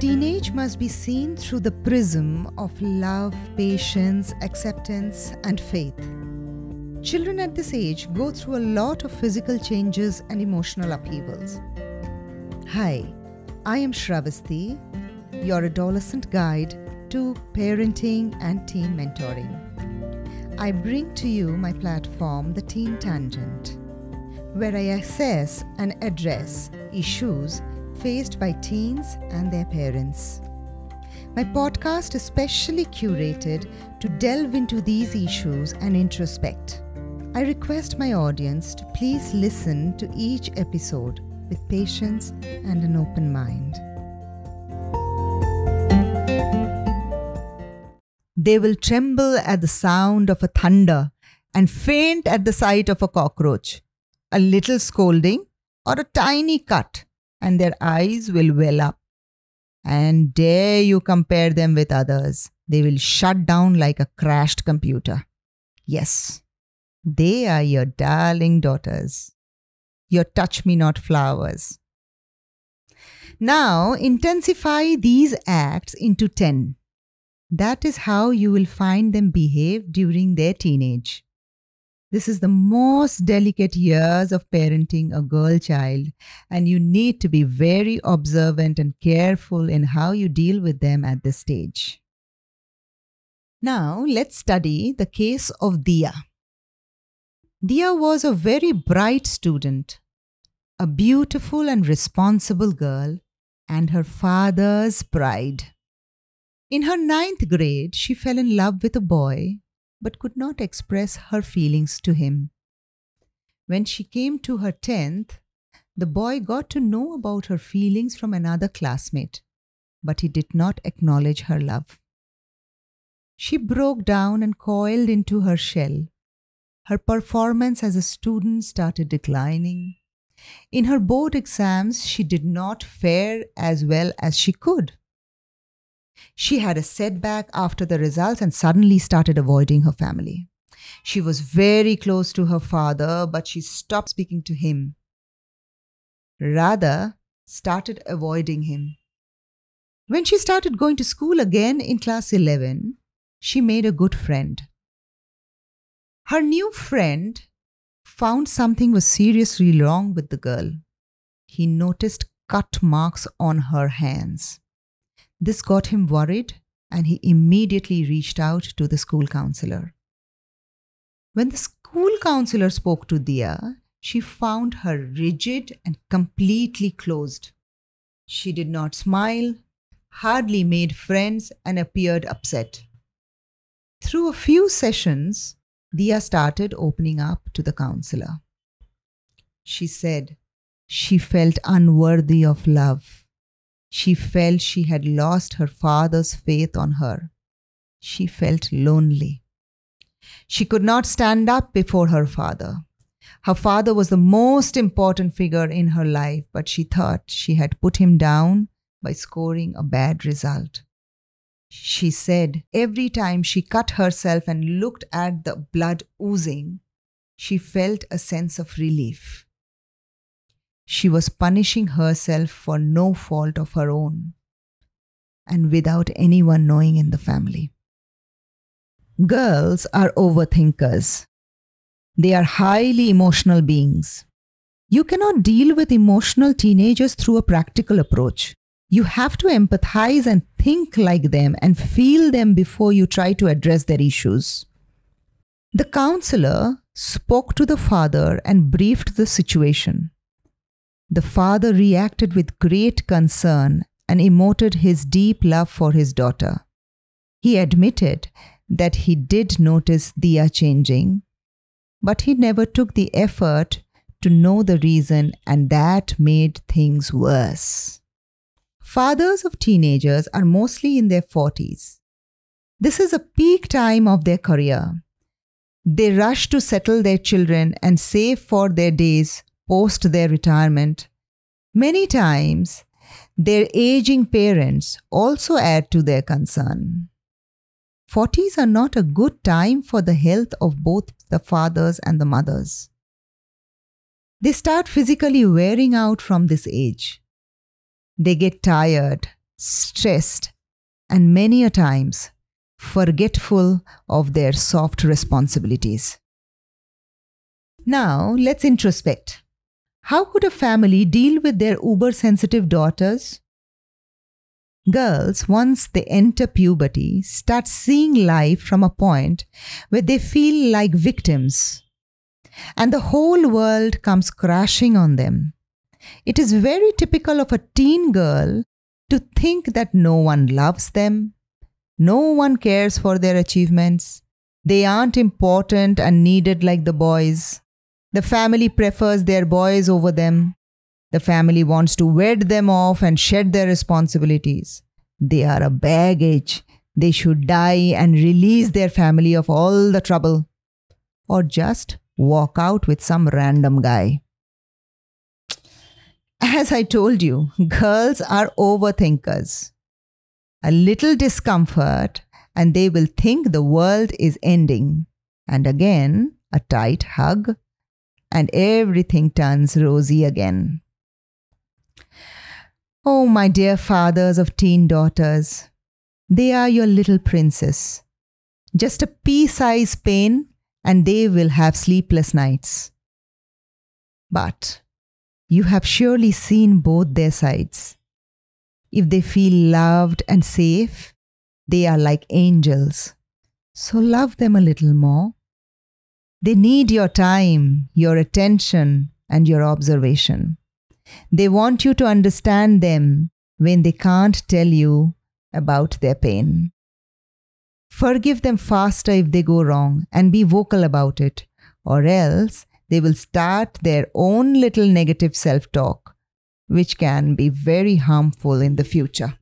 Teenage must be seen through the prism of love, patience, acceptance, and faith. Children at this age go through a lot of physical changes and emotional upheavals. Hi, I am Shravasti, your adolescent guide to parenting and teen mentoring. I bring to you my platform, The Teen Tangent, where I assess and address issues faced by teens and their parents. My podcast is specially curated to delve into these issues and introspect. I request my audience to please listen to each episode with patience and an open mind. They will tremble at the sound of a thunder and faint at the sight of a cockroach, a little scolding, or a tiny cut, and their eyes will well up. And dare you compare them with others, they will shut down like a crashed computer. Yes, they are your darling daughters, your touch me not flowers. Now intensify these acts into 10 that is how you will find them behave during their teenage. This is the most delicate years of parenting a girl child, and you need to be very observant and careful in how you deal with them at this stage. Now, let's study the case of Dia. Dia was a very bright student, a beautiful and responsible girl, and her father's pride. In her ninth grade, she fell in love with a boy but could not express her feelings to him. When she came to her tenth, the boy got to know about her feelings from another classmate, but he did not acknowledge her love. She broke down and coiled into her shell. Her performance as a student started declining. In her board exams, she did not fare as well as she could. She had a setback after the results and suddenly started avoiding her family. She was very close to her father, but she stopped speaking to him. Rather, started avoiding him. When she started going to school again in class 11, she made a good friend. Her new friend found something was seriously wrong with the girl. He noticed cut marks on her hands. This got him worried and he immediately reached out to the school counselor. When the school counselor spoke to Dia, she found her rigid and completely closed. She did not smile, hardly made friends, and appeared upset. Through a few sessions, Dia started opening up to the counselor. She said she felt unworthy of love she felt she had lost her father's faith on her. She felt lonely. She could not stand up before her father. Her father was the most important figure in her life, but she thought she had put him down by scoring a bad result. She said every time she cut herself and looked at the blood oozing, she felt a sense of relief. She was punishing herself for no fault of her own and without anyone knowing in the family. Girls are overthinkers. They are highly emotional beings. You cannot deal with emotional teenagers through a practical approach. You have to empathize and think like them and feel them before you try to address their issues. The counselor spoke to the father and briefed the situation. The father reacted with great concern and emoted his deep love for his daughter. He admitted that he did notice Dia changing, but he never took the effort to know the reason, and that made things worse. Fathers of teenagers are mostly in their 40s. This is a peak time of their career. They rush to settle their children and save for their days post their retirement. Many times, their aging parents also add to their concern. 40s are not a good time for the health of both the fathers and the mothers. They start physically wearing out from this age. They get tired, stressed, and many a times forgetful of their soft responsibilities. Now, let's introspect. How could a family deal with their uber sensitive daughters? Girls, once they enter puberty, start seeing life from a point where they feel like victims, and the whole world comes crashing on them. It is very typical of a teen girl to think that no one loves them, no one cares for their achievements, they aren't important and needed like the boys. The family prefers their boys over them. The family wants to wed them off and shed their responsibilities. They are a baggage. They should die and release their family of all the trouble. Or just walk out with some random guy. As I told you, girls are overthinkers. A little discomfort, and they will think the world is ending. And again, a tight hug, and everything turns rosy again. Oh, my dear fathers of teen daughters, they are your little princes. Just a pea size pain, and they will have sleepless nights. But you have surely seen both their sides. If they feel loved and safe, they are like angels. So love them a little more. They need your time, your attention, and your observation. They want you to understand them when they can't tell you about their pain. Forgive them faster if they go wrong and be vocal about it, or else they will start their own little negative self talk, which can be very harmful in the future.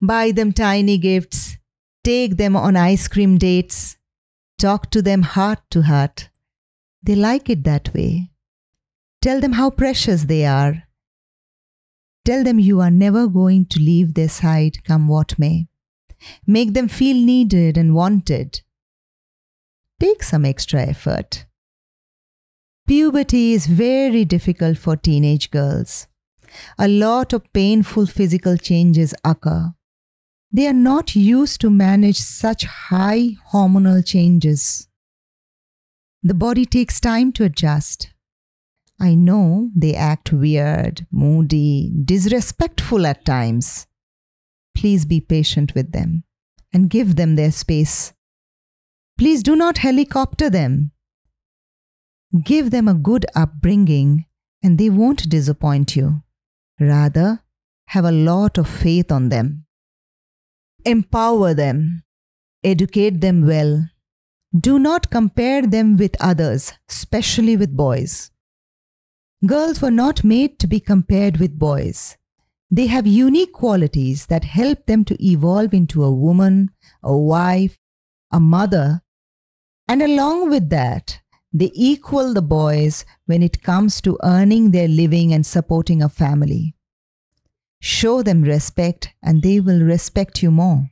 Buy them tiny gifts, take them on ice cream dates, Talk to them heart to heart. They like it that way. Tell them how precious they are. Tell them you are never going to leave their side, come what may. Make them feel needed and wanted. Take some extra effort. Puberty is very difficult for teenage girls. A lot of painful physical changes occur. They are not used to manage such high hormonal changes. The body takes time to adjust. I know they act weird, moody, disrespectful at times. Please be patient with them and give them their space. Please do not helicopter them. Give them a good upbringing and they won't disappoint you. Rather, have a lot of faith on them. Empower them. Educate them well. Do not compare them with others, especially with boys. Girls were not made to be compared with boys. They have unique qualities that help them to evolve into a woman, a wife, a mother, and along with that, they equal the boys when it comes to earning their living and supporting a family. Show them respect, and they will respect you more.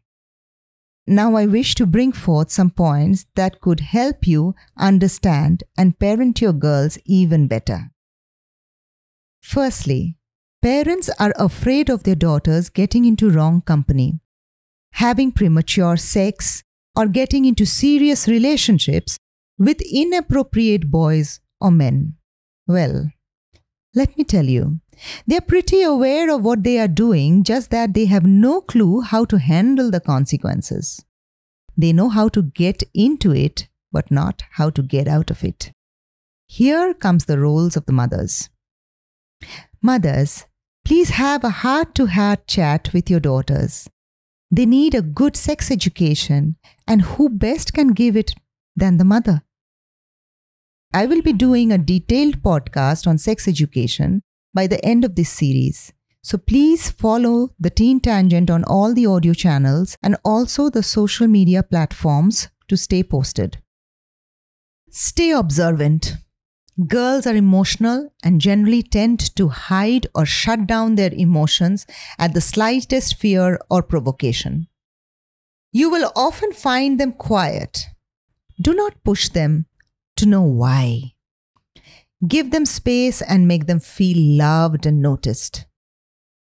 Now, I wish to bring forth some points that could help you understand and parent your girls even better. Firstly, parents are afraid of their daughters getting into wrong company, having premature sex, or getting into serious relationships with inappropriate boys or men. Well, let me tell you, they're pretty aware of what they are doing, just that they have no clue how to handle the consequences. They know how to get into it, but not how to get out of it. Here comes the roles of the mothers. Mothers, please have a heart to heart chat with your daughters. They need a good sex education, and who best can give it than the mother? I will be doing a detailed podcast on sex education by the end of this series. So please follow the Teen Tangent on all the audio channels and also the social media platforms to stay posted. Stay observant. Girls are emotional and generally tend to hide or shut down their emotions at the slightest fear or provocation. You will often find them quiet. Do not push them to know why. Give them space and make them feel loved and noticed.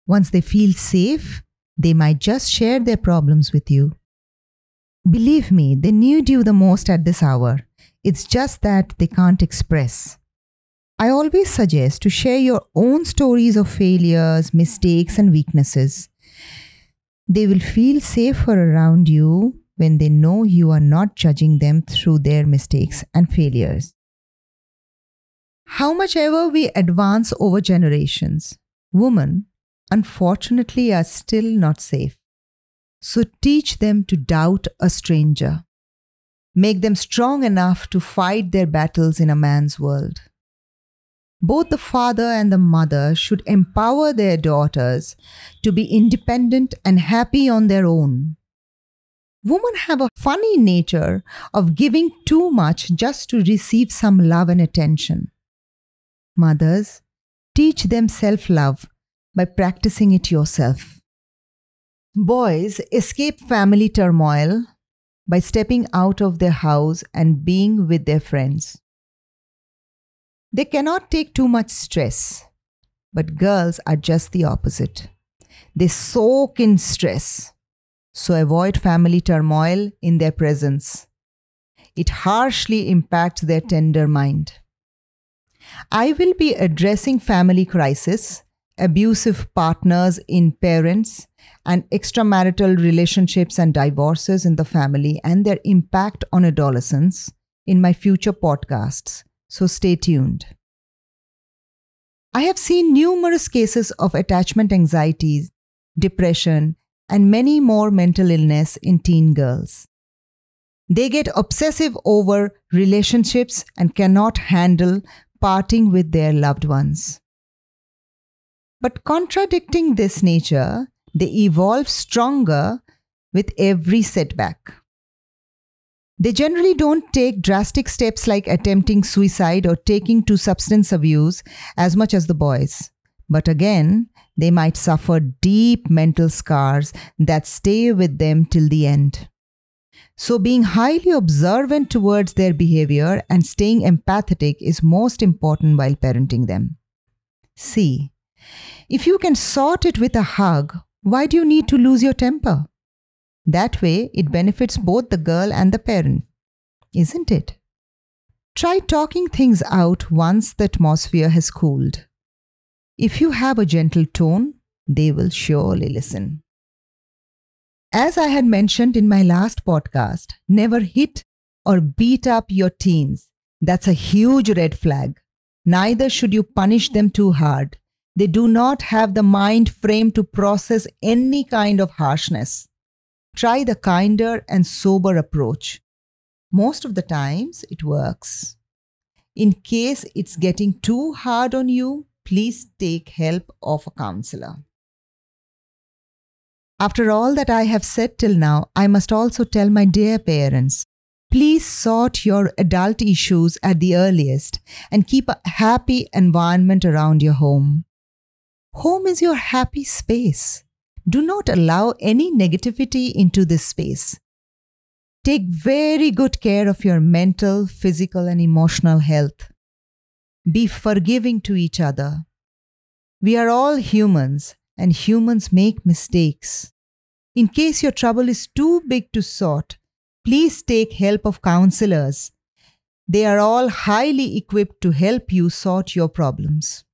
Once they feel safe, They might just share their problems with you. Believe me, they need you the most at this hour. It's just that they can't express. I always suggest to share your own stories of failures, mistakes, and weaknesses. They will feel safer around you when they know you are not judging them through their mistakes and failures. How much ever we advance over generations, women, unfortunately, are still not safe. So teach them to doubt a stranger. Make them strong enough to fight their battles in a man's world. Both the father and the mother should empower their daughters to be independent and happy on their own. Women have a funny nature of giving too much just to receive some love and attention. Mothers, teach them self love by practicing it yourself. Boys escape family turmoil by stepping out of their house and being with their friends. They cannot take too much stress, but girls are just the opposite. They soak in stress, so avoid family turmoil in their presence. It harshly impacts their tender mind. I will be addressing family crisis, abusive partners in parents, and extramarital relationships and divorces in the family and their impact on adolescents in my future podcasts so stay tuned. I have seen numerous cases of attachment anxieties, depression, and many more mental illness in teen girls. They get obsessive over relationships and cannot handle parting with their loved ones. But contradicting this nature, they evolve stronger with every setback. They generally don't take drastic steps like attempting suicide or taking to substance abuse as much as the boys. But again, they might suffer deep mental scars that stay with them till the end. So, being highly observant towards their behavior and staying empathetic is most important while parenting them. See, if you can sort it with a hug, why do you need to lose your temper? That way, it benefits both the girl and the parent, isn't it? Try talking things out once the atmosphere has cooled. If you have a gentle tone, they will surely listen. As I had mentioned in my last podcast, never hit or beat up your teens. That's a huge red flag. Neither should you punish them too hard. They do not have the mind frame to process any kind of harshness. Try the kinder and sober approach. Most of the times it works. In case it's getting too hard on you, please take help of a counselor. After all that I have said till now, I must also tell my dear parents please sort your adult issues at the earliest and keep a happy environment around your home. Home is your happy space. Do not allow any negativity into this space. Take very good care of your mental, physical, and emotional health. Be forgiving to each other. We are all humans, and humans make mistakes. In case your trouble is too big to sort, please take help of counselors. They are all highly equipped to help you sort your problems.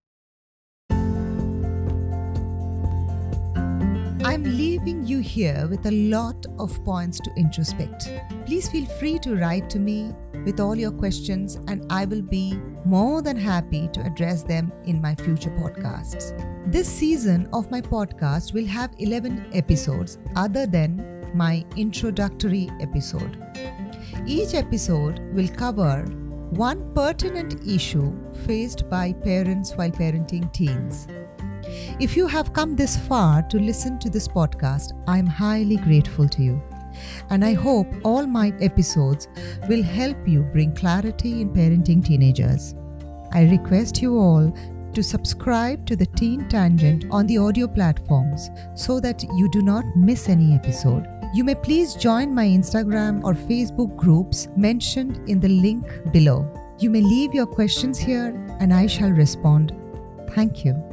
I'm leaving you here with a lot of points to introspect. Please feel free to write to me with all your questions, and I will be more than happy to address them in my future podcasts. This season of my podcast will have 11 episodes other than my introductory episode. Each episode will cover one pertinent issue faced by parents while parenting teens. If you have come this far to listen to this podcast, I am highly grateful to you. And I hope all my episodes will help you bring clarity in parenting teenagers. I request you all to subscribe to the Teen Tangent on the audio platforms so that you do not miss any episode. You may please join my Instagram or Facebook groups mentioned in the link below. You may leave your questions here and I shall respond. Thank you.